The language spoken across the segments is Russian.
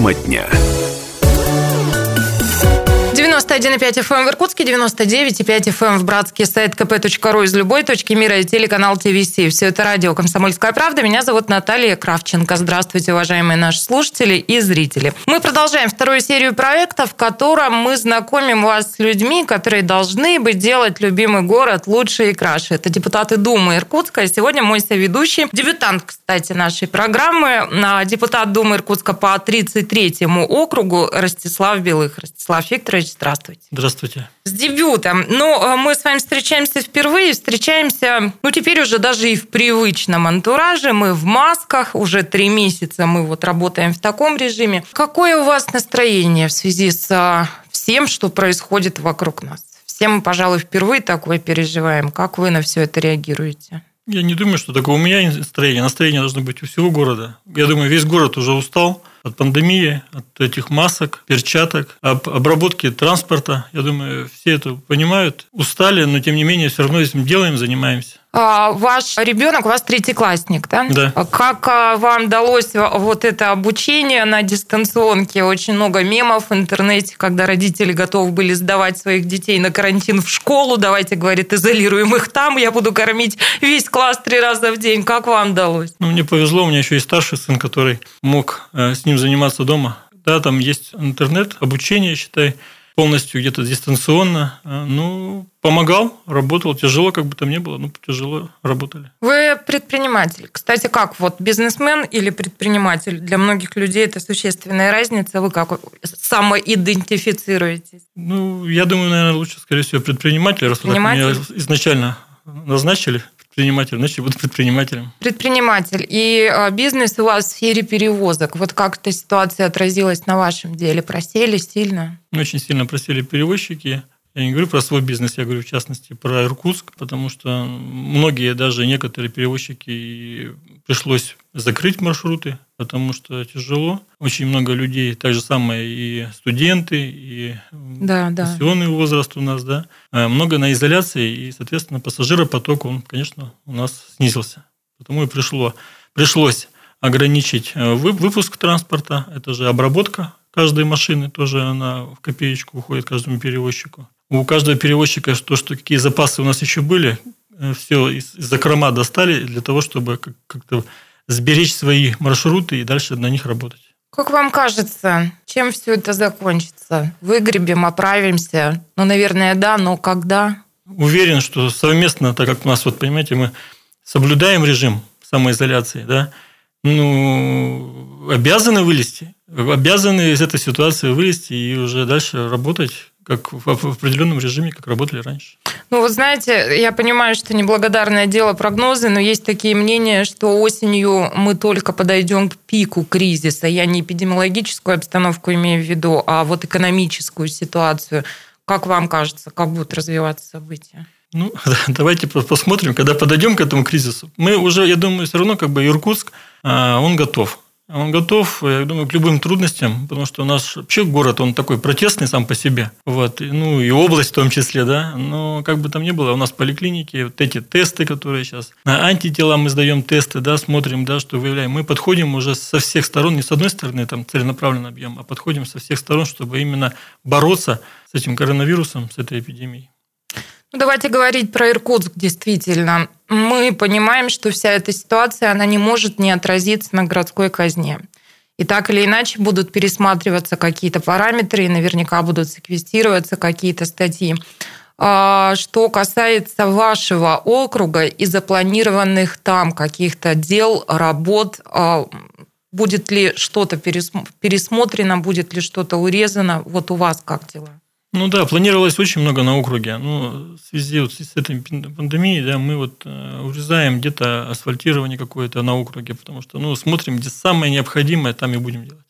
Тема дня. 91,5 FM в Иркутске, 99,5 FM в Братске, сайт kp.ru из любой точки мира и телеканал ТВС. Все это радио «Комсомольская правда». Меня зовут Наталья Кравченко. Здравствуйте, уважаемые наши слушатели и зрители. Мы продолжаем вторую серию проекта, в котором мы знакомим вас с людьми, которые должны бы делать любимый город лучше и краше. Это депутаты Думы Иркутска. Сегодня мой соведущий, дебютант, кстати, нашей программы, а, депутат Думы Иркутска по 33-му округу Ростислав Белых. Ростислав Викторович, здравствуйте. Здравствуйте. Здравствуйте. С дебютом. Ну, а мы с вами встречаемся впервые, встречаемся, ну, теперь уже даже и в привычном антураже. Мы в масках, уже три месяца мы вот работаем в таком режиме. Какое у вас настроение в связи с всем, что происходит вокруг нас? Все мы, пожалуй, впервые такое переживаем. Как вы на все это реагируете? Я не думаю, что такое у меня настроение. Настроение должно быть у всего города. Я думаю, весь город уже устал от пандемии, от этих масок, перчаток, об обработке транспорта. Я думаю, все это понимают, устали, но тем не менее все равно этим делаем, занимаемся. А, ваш ребенок, у вас третьеклассник, да? Да. Как а, вам далось вот это обучение на дистанционке? Очень много мемов в интернете, когда родители готовы были сдавать своих детей на карантин в школу. Давайте, говорит, изолируем их там, я буду кормить весь класс три раза в день. Как вам далось? Ну, мне повезло, у меня еще есть старший сын, который мог э, с ним заниматься дома. Да, там есть интернет, обучение, считай, полностью где-то дистанционно. А, ну, помогал, работал. Тяжело, как бы там ни было, но тяжело работали. Вы предприниматель. Кстати, как вот бизнесмен или предприниматель? Для многих людей это существенная разница. Вы как самоидентифицируетесь? Ну, я думаю, наверное, лучше, скорее всего, предприниматель, раз вы меня изначально назначили предприниматель, значит, буду предпринимателем. Предприниматель. И а, бизнес у вас в сфере перевозок. Вот как эта ситуация отразилась на вашем деле? Просели сильно? Очень сильно просели перевозчики. Я не говорю про свой бизнес, я говорю в частности про Иркутск, потому что многие, даже некоторые перевозчики пришлось закрыть маршруты, потому что тяжело. Очень много людей, так же самое и студенты, и да, пенсионный да. возраст у нас, да. Э, много на изоляции, и, соответственно, пассажиропоток, он, конечно, у нас снизился. Потому и пришло, пришлось ограничить э, выпуск транспорта, это же обработка каждой машины, тоже она в копеечку уходит каждому перевозчику. У каждого перевозчика то, что какие запасы у нас еще были, э, все из закрома достали для того, чтобы как-то сберечь свои маршруты и дальше на них работать. Как вам кажется, чем все это закончится? Выгребем, оправимся? Ну, наверное, да, но когда? Уверен, что совместно, так как у нас, вот, понимаете, мы соблюдаем режим самоизоляции, да, ну, обязаны вылезти, обязаны из этой ситуации вылезти и уже дальше работать как в определенном режиме, как работали раньше. Ну, вот знаете, я понимаю, что неблагодарное дело прогнозы, но есть такие мнения, что осенью мы только подойдем к пику кризиса. Я не эпидемиологическую обстановку имею в виду, а вот экономическую ситуацию. Как вам кажется, как будут развиваться события? Ну, давайте посмотрим, когда подойдем к этому кризису. Мы уже, я думаю, все равно как бы Иркутск, а, он готов. Он готов, я думаю, к любым трудностям, потому что у нас вообще город, он такой протестный сам по себе. Вот. Ну, и область в том числе, да. Но как бы там ни было, у нас поликлиники, вот эти тесты, которые сейчас... На антитела мы сдаем тесты, да, смотрим, да, что выявляем. Мы подходим уже со всех сторон, не с одной стороны там целенаправленно объем, а подходим со всех сторон, чтобы именно бороться с этим коронавирусом, с этой эпидемией. Ну, давайте говорить про Иркутск действительно. Мы понимаем, что вся эта ситуация, она не может не отразиться на городской казне. И так или иначе будут пересматриваться какие-то параметры, и наверняка будут секвестироваться какие-то статьи. А, что касается вашего округа и запланированных там каких-то дел, работ, а, будет ли что-то пересмотрено, будет ли что-то урезано? Вот у вас как дела? Ну да, планировалось очень много на округе. Ну, в связи вот с этой пандемией, да, мы вот э, урезаем где-то асфальтирование какое-то на округе, потому что, ну, смотрим, где самое необходимое, там и будем делать.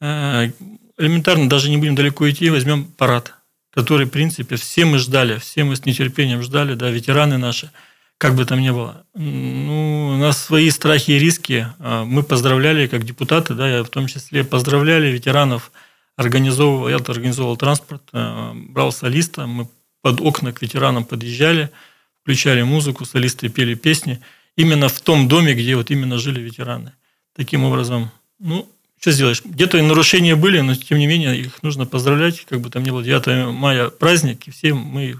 Э, элементарно, даже не будем далеко идти, возьмем парад, который, в принципе, все мы ждали, все мы с нетерпением ждали, да, ветераны наши, как бы там ни было. Ну, у нас свои страхи и риски. Э, мы поздравляли, как депутаты, да, в том числе поздравляли ветеранов – организовывал, я организовывал транспорт, э, брал солиста, мы под окна к ветеранам подъезжали, включали музыку, солисты пели песни именно в том доме, где вот именно жили ветераны. Таким образом, ну, что сделаешь? Где-то нарушения были, но тем не менее их нужно поздравлять, как бы там ни было 9 мая праздник, и все мы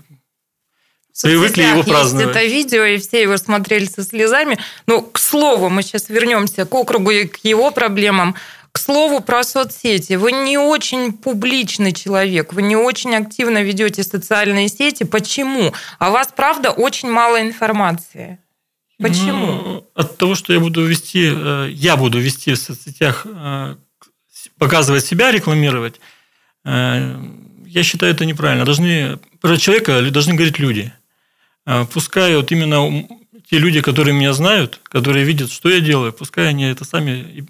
привыкли его праздновать. Есть это видео, и все его смотрели со слезами. Но, к слову, мы сейчас вернемся к округу и к его проблемам. К слову про соцсети. Вы не очень публичный человек, вы не очень активно ведете социальные сети. Почему? А у вас, правда, очень мало информации. Почему? Ну, от того, что я буду вести, э, я буду вести в соцсетях, э, показывать себя, рекламировать, э, я считаю это неправильно. Должны, про человека должны говорить люди. Пускай вот именно те люди, которые меня знают, которые видят, что я делаю, пускай они это сами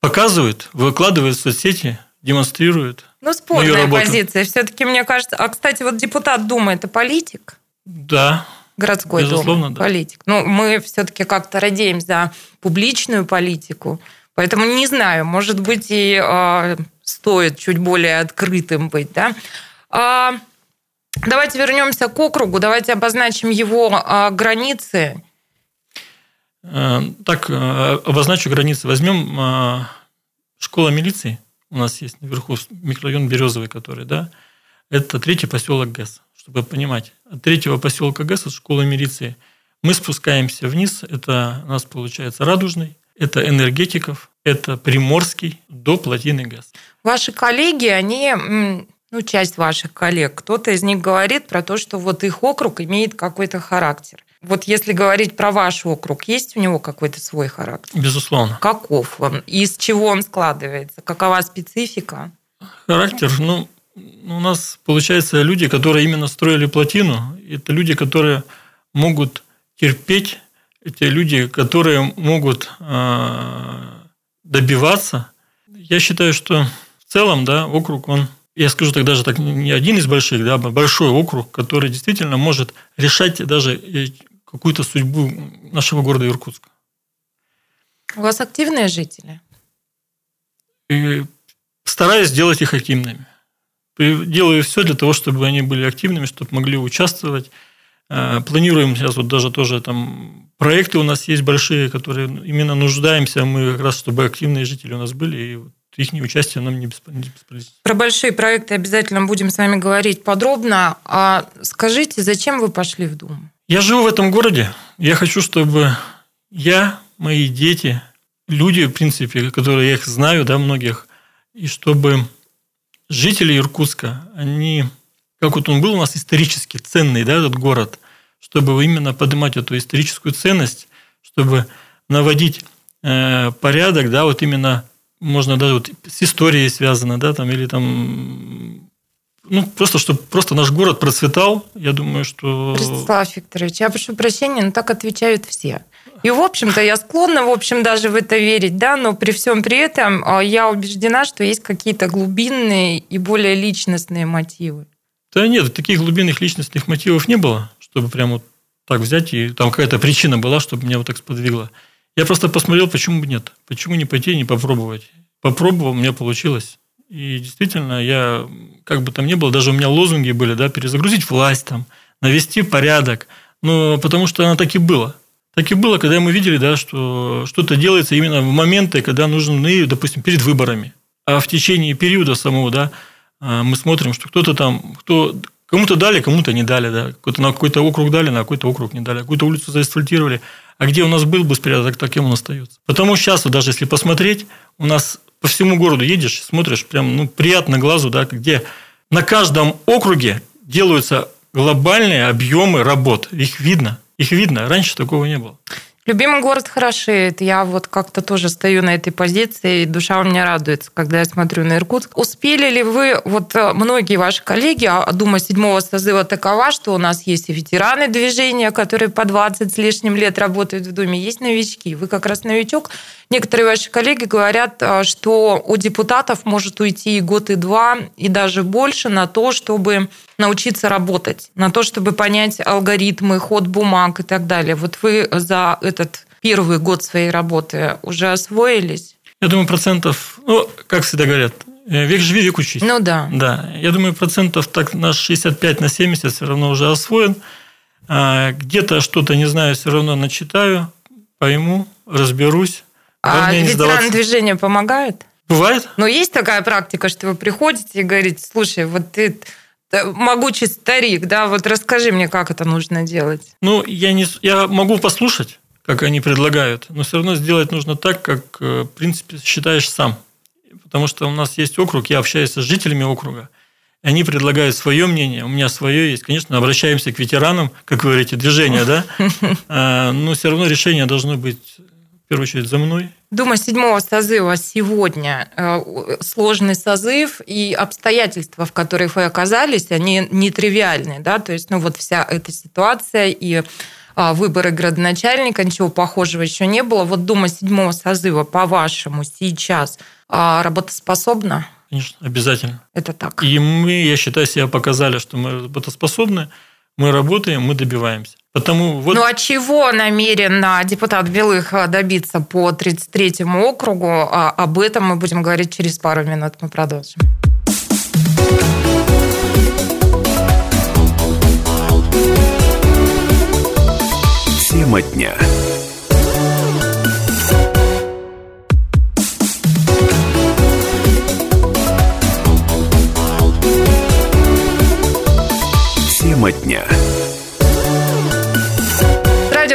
показывают, выкладывают в соцсети, демонстрируют. Ну, спорная позиция. Все-таки, мне кажется... А, кстати, вот депутат Думы – это политик? Да, городской Безусловно, дом, да. политик. Но ну, мы все-таки как-то радеем за публичную политику, поэтому не знаю, может быть, и э, стоит чуть более открытым быть, да. А, давайте вернемся к округу, давайте обозначим его а, границы. Э, так, э, обозначу границы. Возьмем э, школа милиции. У нас есть наверху микрорайон Березовый, который, да, это третий поселок ГЭС чтобы понимать. От третьего поселка ГЭС, от школы милиции, мы спускаемся вниз. Это у нас получается Радужный, это Энергетиков, это Приморский до плотины ГЭС. Ваши коллеги, они ну, часть ваших коллег, кто-то из них говорит про то, что вот их округ имеет какой-то характер. Вот если говорить про ваш округ, есть у него какой-то свой характер? Безусловно. Каков он? Из чего он складывается? Какова специфика? Характер, ну, у нас, получается, люди, которые именно строили плотину, это люди, которые могут терпеть, эти люди, которые могут а, добиваться. Я считаю, что в целом, да, округ, он, я скажу так даже так, не один из больших, да, большой округ, который действительно может решать даже э, какую-то судьбу нашего города Иркутска. У вас активные жители? И стараюсь сделать их активными делаю все для того, чтобы они были активными, чтобы могли участвовать. Э, планируем сейчас вот даже тоже там проекты у нас есть большие, которые именно нуждаемся мы как раз, чтобы активные жители у нас были, и вот их участие нам не бесполезно. Про большие проекты обязательно будем с вами говорить подробно. А скажите, зачем вы пошли в Думу? Я живу в этом городе. Я хочу, чтобы я, мои дети, люди, в принципе, которые я их знаю, да, многих, и чтобы жители Иркутска, они, как вот он был у нас исторически ценный, да, этот город, чтобы именно поднимать эту историческую ценность, чтобы наводить э, порядок, да, вот именно можно даже вот с историей связано, да, там, или там ну, просто, чтобы просто наш город процветал, я думаю, что... Ростислав Викторович, я прошу прощения, но так отвечают все. И, в общем-то, я склонна, в общем, даже в это верить, да, но при всем при этом а, я убеждена, что есть какие-то глубинные и более личностные мотивы. Да нет, таких глубинных личностных мотивов не было, чтобы прямо вот так взять, и там какая-то причина была, чтобы меня вот так сподвигло. Я просто посмотрел, почему бы нет, почему не пойти и не попробовать. Попробовал, у меня получилось. И действительно, я, как бы там ни было, даже у меня лозунги были, да, перезагрузить власть там, навести порядок. Но потому что оно так и было. Так и было, когда мы видели, да, что что-то делается именно в моменты, когда нужны, допустим, перед выборами. А в течение периода самого, да, а, мы смотрим, что кто-то там, кто кому-то дали, кому-то не дали, да, на какой-то округ дали, на какой-то округ не дали, какую-то улицу заасфальтировали, а где у нас был беспорядок, таким он остается. Потому сейчас, вот даже если посмотреть, у нас по всему городу едешь, смотришь, прям ну, приятно глазу, да, где на каждом округе делаются глобальные объемы работ. Их видно. Их видно. Раньше такого не было. Любимый город хорошеет. Я вот как-то тоже стою на этой позиции, и душа у меня радуется, когда я смотрю на Иркутск. Успели ли вы, вот э, многие ваши коллеги, а Дума седьмого созыва такова, что у нас есть и ветераны движения, которые по 20 с лишним лет работают в Думе, есть новички. Вы как раз новичок. Некоторые ваши коллеги говорят, э, что у депутатов может уйти и год, и два, и даже больше на то, чтобы научиться работать, на то, чтобы понять алгоритмы, ход бумаг и так далее. Вот вы за этот первый год своей работы уже освоились? Я думаю, процентов, ну, как всегда говорят, э, век живи, век учись. Ну да. Да. Я думаю, процентов так на 65 на 70 все равно уже освоен. А, где-то что-то, не знаю, все равно начитаю, пойму, разберусь. А ветераны движения помогают? Бывает. Но есть такая практика, что вы приходите и говорите, слушай, вот ты могучий старик, да, вот расскажи мне, как это нужно делать. Ну, я, не, я могу послушать, как они предлагают, но все равно сделать нужно так, как, э, в принципе, считаешь сам. Потому что у нас есть округ, я общаюсь с жителями округа, они предлагают свое мнение, у меня свое есть. Конечно, обращаемся к ветеранам, как вы говорите, движения, да? А, но все равно решение должно быть, в первую очередь, за мной. Дума седьмого созыва сегодня э, сложный созыв и обстоятельства, в которых вы оказались, они нетривиальные, да, то есть, ну, вот вся эта ситуация и а, выборы градоначальника, ничего похожего еще не было. Вот Дума седьмого созыва, по-вашему, сейчас а, работоспособна? Конечно, обязательно. Это так. И мы, я считаю, себя показали, что мы работоспособны, мы работаем, мы добиваемся. Потому вот... Ну а чего намерен депутат Белых добиться по 33-му округу? А об этом мы будем говорить через пару минут. Мы продолжим. Тема дня. Тема дня.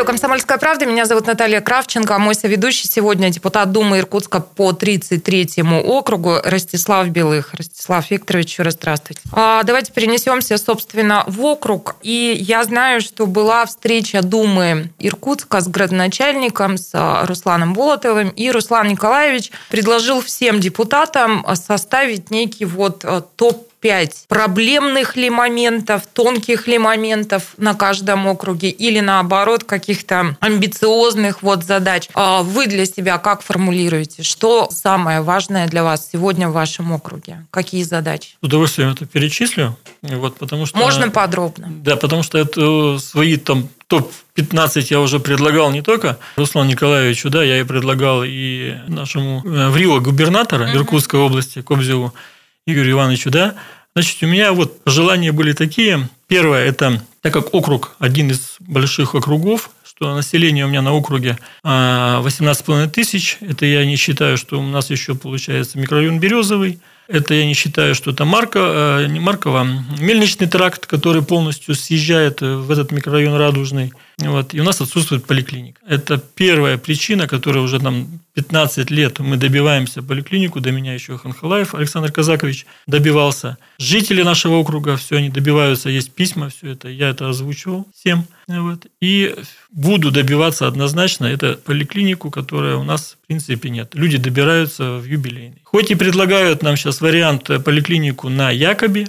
Радио «Комсомольская правда». Меня зовут Наталья Кравченко. А мой соведущий сегодня депутат Думы Иркутска по 33-му округу Ростислав Белых. Ростислав Викторович, еще раз здравствуйте. А давайте перенесемся, собственно, в округ. И я знаю, что была встреча Думы Иркутска с градоначальником, с Русланом Болотовым. И Руслан Николаевич предложил всем депутатам составить некий вот э, топ 5 проблемных ли моментов, тонких ли моментов на каждом округе или наоборот каких-то амбициозных вот задач. А вы для себя как формулируете? Что самое важное для вас сегодня в вашем округе? Какие задачи? С удовольствием это перечислю. Вот, потому что, Можно подробно? Да, потому что это свои там топ-15 я уже предлагал не только Руслану Николаевичу, да, я и предлагал и нашему э, в Рио губернатора Иркутской области Кобзеву Игорю Ивановичу, да. Значит, у меня вот пожелания были такие. Первое – это, так как округ один из больших округов, что население у меня на округе 18,5 а, тысяч. Это я не считаю, что у нас еще получается микрорайон Березовый – это я не считаю, что это Марко, э, не Маркова, мельничный тракт, который полностью съезжает в этот микрорайон Радужный. Вот, и у нас отсутствует поликлиника. Это первая причина, которая уже там 15 лет мы добиваемся поликлинику, до меня еще Ханхалаев Александр Казакович добивался. Жители нашего округа, все они добиваются, есть письма, все это, я это озвучивал всем. Вот. И буду добиваться однозначно, это поликлинику, которая у нас в принципе нет. Люди добираются в юбилейный. Хоть и предлагают нам сейчас вариант поликлинику на Якобе,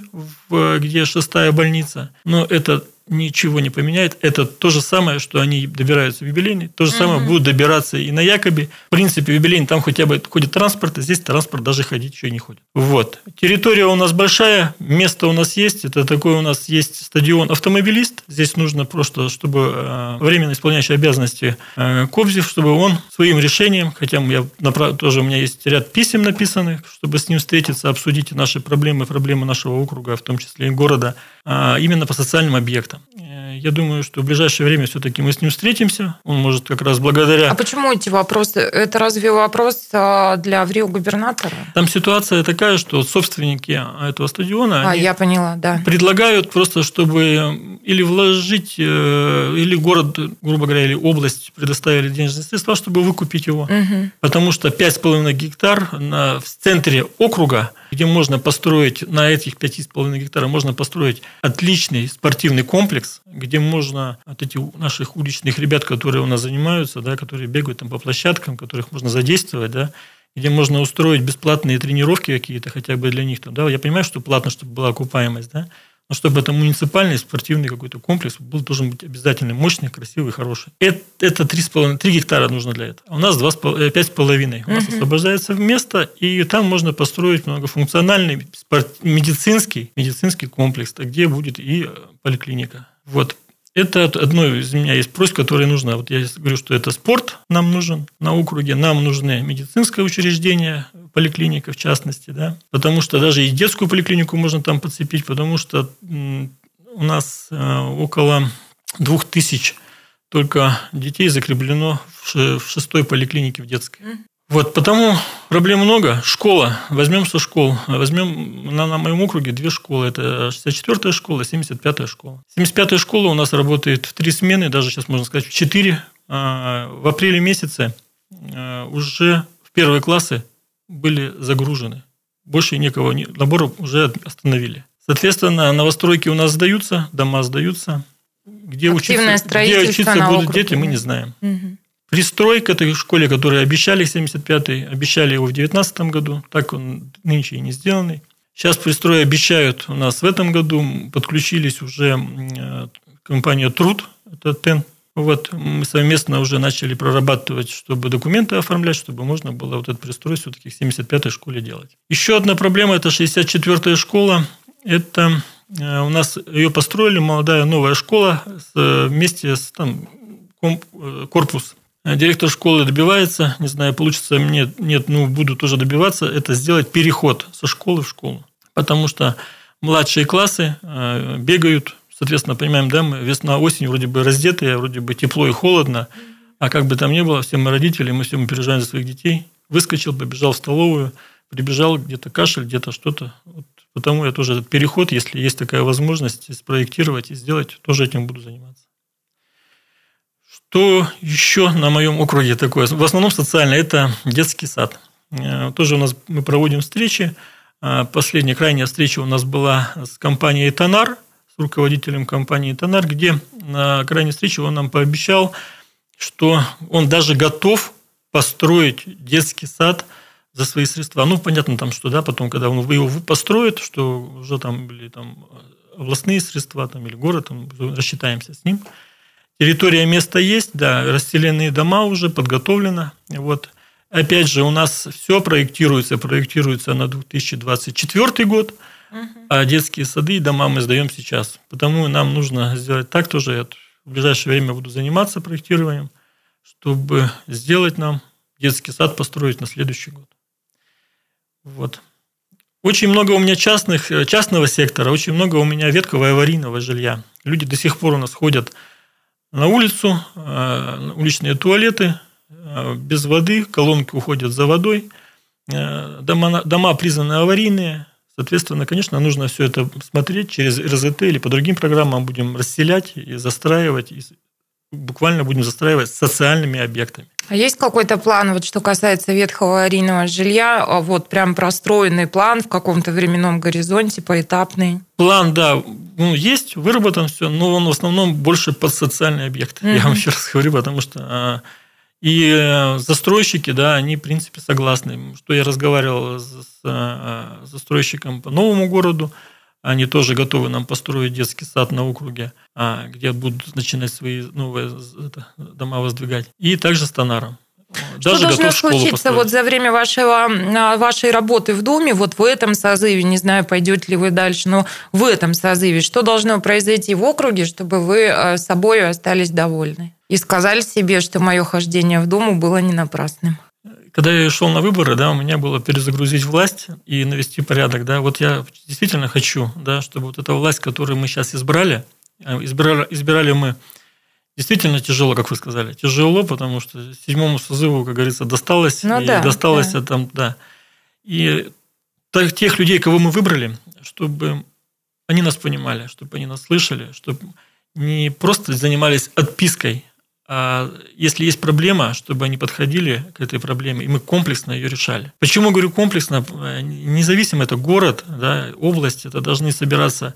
где шестая больница, но это ничего не поменяет. Это то же самое, что они добираются в юбилейный, то же самое угу. будут добираться и на Якобе. В принципе, в юбилейный там хотя бы ходит транспорт, а здесь транспорт даже ходить еще не ходит. Вот. Территория у нас большая, место у нас есть. Это такой у нас есть стадион автомобилист. Здесь нужно просто, чтобы э, временно исполняющий обязанности э, Кобзев, чтобы он своим решением, хотя я тоже у меня есть ряд писем написанных, чтобы с ним встретиться, обсудить наши проблемы, проблемы нашего округа, в том числе и города, а, именно по социальным объектам. Э, я думаю, что в ближайшее время все-таки мы с ним встретимся. Он может как раз благодаря... А почему эти вопросы? Это разве вопрос а, для врио губернатора? Там ситуация такая, что собственники этого стадиона... А, я поняла, да. Предлагают просто, чтобы или вложить, э, или город, грубо говоря, или область предоставили денежные средства, чтобы выкупить его. Угу. Потому что 5,5 гектар на, в центре округа – где можно построить, на этих 5,5 гектара можно построить отличный спортивный комплекс, где можно от этих наших уличных ребят, которые у нас занимаются, да, которые бегают там по площадкам, которых можно задействовать, да, где можно устроить бесплатные тренировки какие-то хотя бы для них. Там, да, я понимаю, что платно, чтобы была окупаемость, да, но чтобы это муниципальный спортивный какой-то комплекс был, должен быть обязательно мощный, красивый, хороший. Это, это 3,5, 3 гектара нужно для этого. А у нас 5,5. Э, у нас угу. освобождается место, и там можно построить многофункциональный спорт, медицинский, медицинский комплекс, где будет и э, поликлиника. Вот. Это одно из меня есть просьб, которые нужно. Вот я говорю, что это спорт нам нужен на округе, нам нужны медицинское учреждение, поликлиника в частности, да, потому что даже и детскую поликлинику можно там подцепить, потому что у нас э, около двух тысяч только детей закреплено в шестой поликлинике в детской. Вот, потому проблем много. Школа. Возьмем со школ. Возьмем на, на моем округе две школы. Это 64-я школа, 75-я школа. 75-я школа у нас работает в три смены, даже сейчас можно сказать в четыре. А, в апреле месяце а, уже в первые классы были загружены. Больше никого, набор уже остановили. Соответственно, новостройки у нас сдаются, дома сдаются. Где Активное учиться, где учиться будут дети, мы не знаем. Угу. Пристройка этой школе, которую обещали в 75-й, обещали его в 19 году, так он нынче и не сделанный. Сейчас пристрой обещают у нас в этом году, подключились уже э, компания «Труд», это ТЭН. Вот мы совместно уже начали прорабатывать, чтобы документы оформлять, чтобы можно было вот этот пристрой все-таки в 75-й школе делать. Еще одна проблема – это 64-я школа. Это э, у нас ее построили, молодая новая школа вместе с там, э, корпус Директор школы добивается, не знаю, получится мне, нет, ну, буду тоже добиваться, это сделать переход со школы в школу. Потому что младшие классы э, бегают, соответственно, понимаем, да, мы весна, осень вроде бы раздетые, вроде бы тепло и холодно, а как бы там ни было, все мы родители, мы все мы переживаем за своих детей. Выскочил, побежал в столовую, прибежал, где-то кашель, где-то что-то. Вот потому я тоже этот переход, если есть такая возможность, спроектировать и сделать, тоже этим буду заниматься. Что еще на моем округе такое? В основном социально это детский сад. Э, тоже у нас мы проводим встречи. Э, последняя крайняя встреча у нас была с компанией «Тонар», с руководителем компании «Тонар», где на крайней встрече он нам пообещал, что он даже готов построить детский сад за свои средства. Ну, понятно там, что да, потом, когда он его построит, что уже там были там областные средства там, или город, там, рассчитаемся с ним – Территория места есть, да, расселенные дома уже подготовлено. Вот. Опять же, у нас все проектируется, проектируется на 2024 год, а детские сады и дома мы сдаем сейчас. Потому нам нужно сделать так тоже, я в ближайшее время буду заниматься проектированием, чтобы сделать нам детский сад построить на следующий год. Вот. Очень много у меня частных, частного сектора, очень много у меня веткового аварийного жилья. Люди до сих пор у нас ходят на улицу, э, уличные туалеты, э, без воды, колонки уходят за водой, э, дома, дома признаны аварийные, Соответственно, конечно, нужно все это смотреть через РЗТ или по другим программам будем расселять и застраивать, и буквально будем застраивать социальными объектами. А есть какой-то план, вот что касается ветхого аварийного жилья, а вот прям простроенный план в каком-то временном горизонте, поэтапный? План, да, ну, есть, выработан все, но он в основном больше под социальный объект, mm-hmm. я вам еще раз говорю, потому что а, и э, застройщики, да, они, в принципе, согласны. Что я разговаривал с а, застройщиком по новому городу, они тоже готовы нам построить детский сад на округе, а, где будут начинать свои новые дома воздвигать. И также с Тонаром. Даже что должно случиться вот за время вашего, а, вашей работы в Думе, вот в этом созыве, не знаю, пойдете ли вы дальше, но в этом созыве, что должно произойти в округе, чтобы вы а, собой остались довольны? И сказали себе, что мое хождение в Думу было не напрасным. Когда я шел на выборы, да, у меня было перезагрузить власть и навести порядок, да. Вот я действительно хочу, да, чтобы вот эта власть, которую мы сейчас избрали, а, избирали, избирали мы действительно тяжело, как вы сказали, тяжело, потому что седьмому созыву, как говорится, досталось, ну, и да, досталось да. там, да. И тех людей, кого мы выбрали, чтобы они нас понимали, чтобы они нас слышали, чтобы не просто занимались отпиской а если есть проблема, чтобы они подходили к этой проблеме, и мы комплексно ее решали. Почему говорю комплексно? Независимо это город, да, область, это должны собираться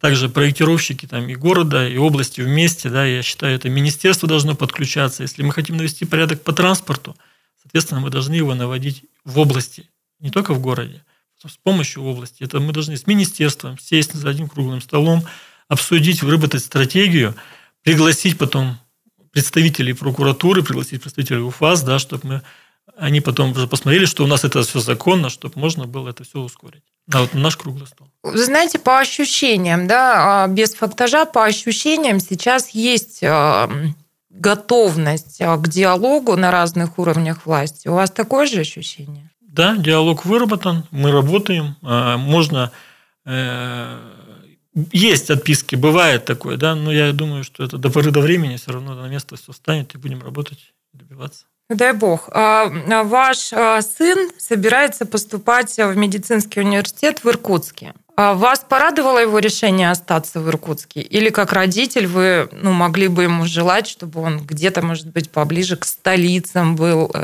также проектировщики там, и города, и области вместе. Да, я считаю, это министерство должно подключаться. Если мы хотим навести порядок по транспорту, соответственно, мы должны его наводить в области, не только в городе, с помощью области. Это мы должны с министерством сесть за одним круглым столом, обсудить, выработать стратегию, пригласить потом представителей прокуратуры, пригласить представителей УФАС, да, чтобы мы они потом уже посмотрели, что у нас это все законно, чтобы можно было это все ускорить. А вот наш круглый стол. Вы знаете, по ощущениям, да, а, без фактажа, по ощущениям сейчас есть а, готовность а, к диалогу на разных уровнях власти. У вас такое же ощущение? Да, диалог выработан, мы работаем, можно э, есть отписки, бывает такое, да, но я думаю, что это до поры до времени все равно на место все встанет и будем работать, добиваться. Дай бог. А, а ваш а, сын собирается поступать в медицинский университет в Иркутске. Вас порадовало его решение остаться в Иркутске? Или как родитель вы ну, могли бы ему желать, чтобы он где-то, может быть, поближе к столицам был?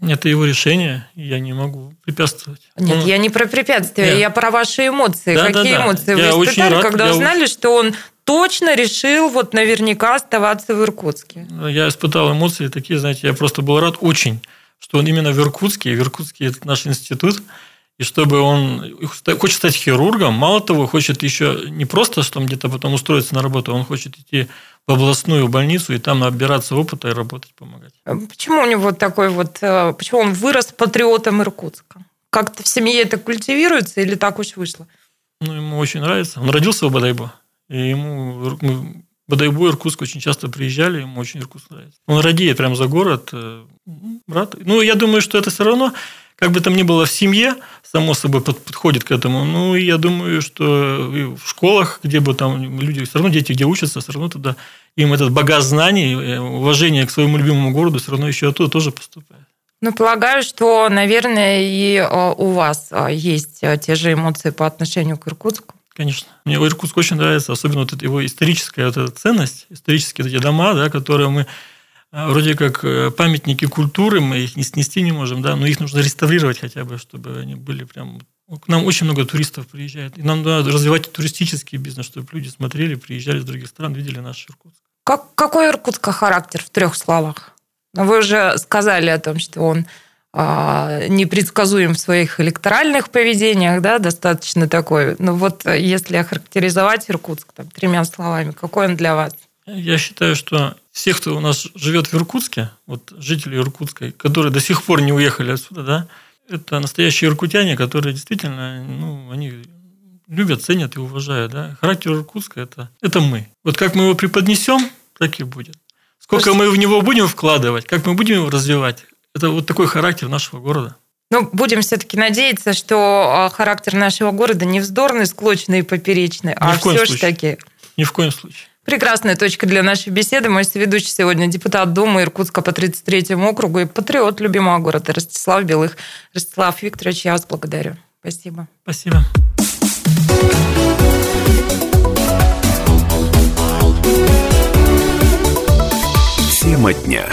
Это его решение, я не могу препятствовать. Нет, он... я не про препятствия, Нет. я про ваши эмоции. Да, Какие да, да. эмоции я вы испытали, рад, когда я... узнали, что он точно решил вот наверняка оставаться в Иркутске? Я испытал эмоции такие, знаете, я просто был рад очень, что он именно в Иркутске, в Иркутске это наш институт, и чтобы он хочет стать хирургом, мало того, хочет еще не просто, что он где-то потом устроиться на работу, он хочет идти в областную больницу и там набираться опыта и работать, помогать. А почему у него такой вот, э, почему он вырос патриотом Иркутска? Как-то в семье это культивируется или так уж вышло? Ну, ему очень нравится. Он родился в Бадайбо. И ему мы Бадайбу, Иркутск очень часто приезжали, ему очень Иркутск нравится. Он радеет прямо за город, э, брат. Ну, я думаю, что это все равно, как бы там ни было в семье, само собой подходит к этому. Ну, я думаю, что в школах, где бы там люди, все равно дети, где учатся, все равно туда им этот багаж знаний, э, уважение к своему любимому городу все равно еще оттуда тоже поступает. Ну, полагаю, что, наверное, и э, у вас есть те же эмоции по отношению к Иркутску. Конечно. Мне Иркутск очень нравится, особенно вот его историческая вот эта ценность, исторические эти дома, да, которые мы вроде как э, памятники культуры, мы их не снести не можем, да, но их нужно реставрировать хотя бы, чтобы они были прям... К нам очень много туристов приезжает, и нам надо развивать туристический бизнес, чтобы люди смотрели, приезжали из других стран, видели наш Иркутск. Как, какой Иркутска характер в трех словах? Вы уже сказали о том, что он а, непредсказуем в своих электоральных поведениях, да, достаточно такой. Но вот э, если охарактеризовать Иркутск там, тремя словами, какой он для вас? Я считаю, что всех, кто у нас живет в Иркутске, вот жители Иркутской, которые до сих пор не уехали отсюда, да, это настоящие иркутяне, которые действительно, ну, они любят, ценят и уважают, да. Характер Иркутска это, это мы. Вот как мы его преподнесем, так и будет. Сколько Слушайте, мы в него будем вкладывать, как мы будем его развивать, это вот такой характер нашего города. Ну, будем все-таки надеяться, что а, характер нашего города не вздорный, склочный и поперечный, Ни а все же таки... Ни в коем случае. Прекрасная точка для нашей беседы. Мой соведущий сегодня депутат Думы Иркутска по 33-му округу и патриот любимого города Ростислав Белых. Ростислав Викторович, я вас благодарю. Спасибо. Спасибо. Тема дня.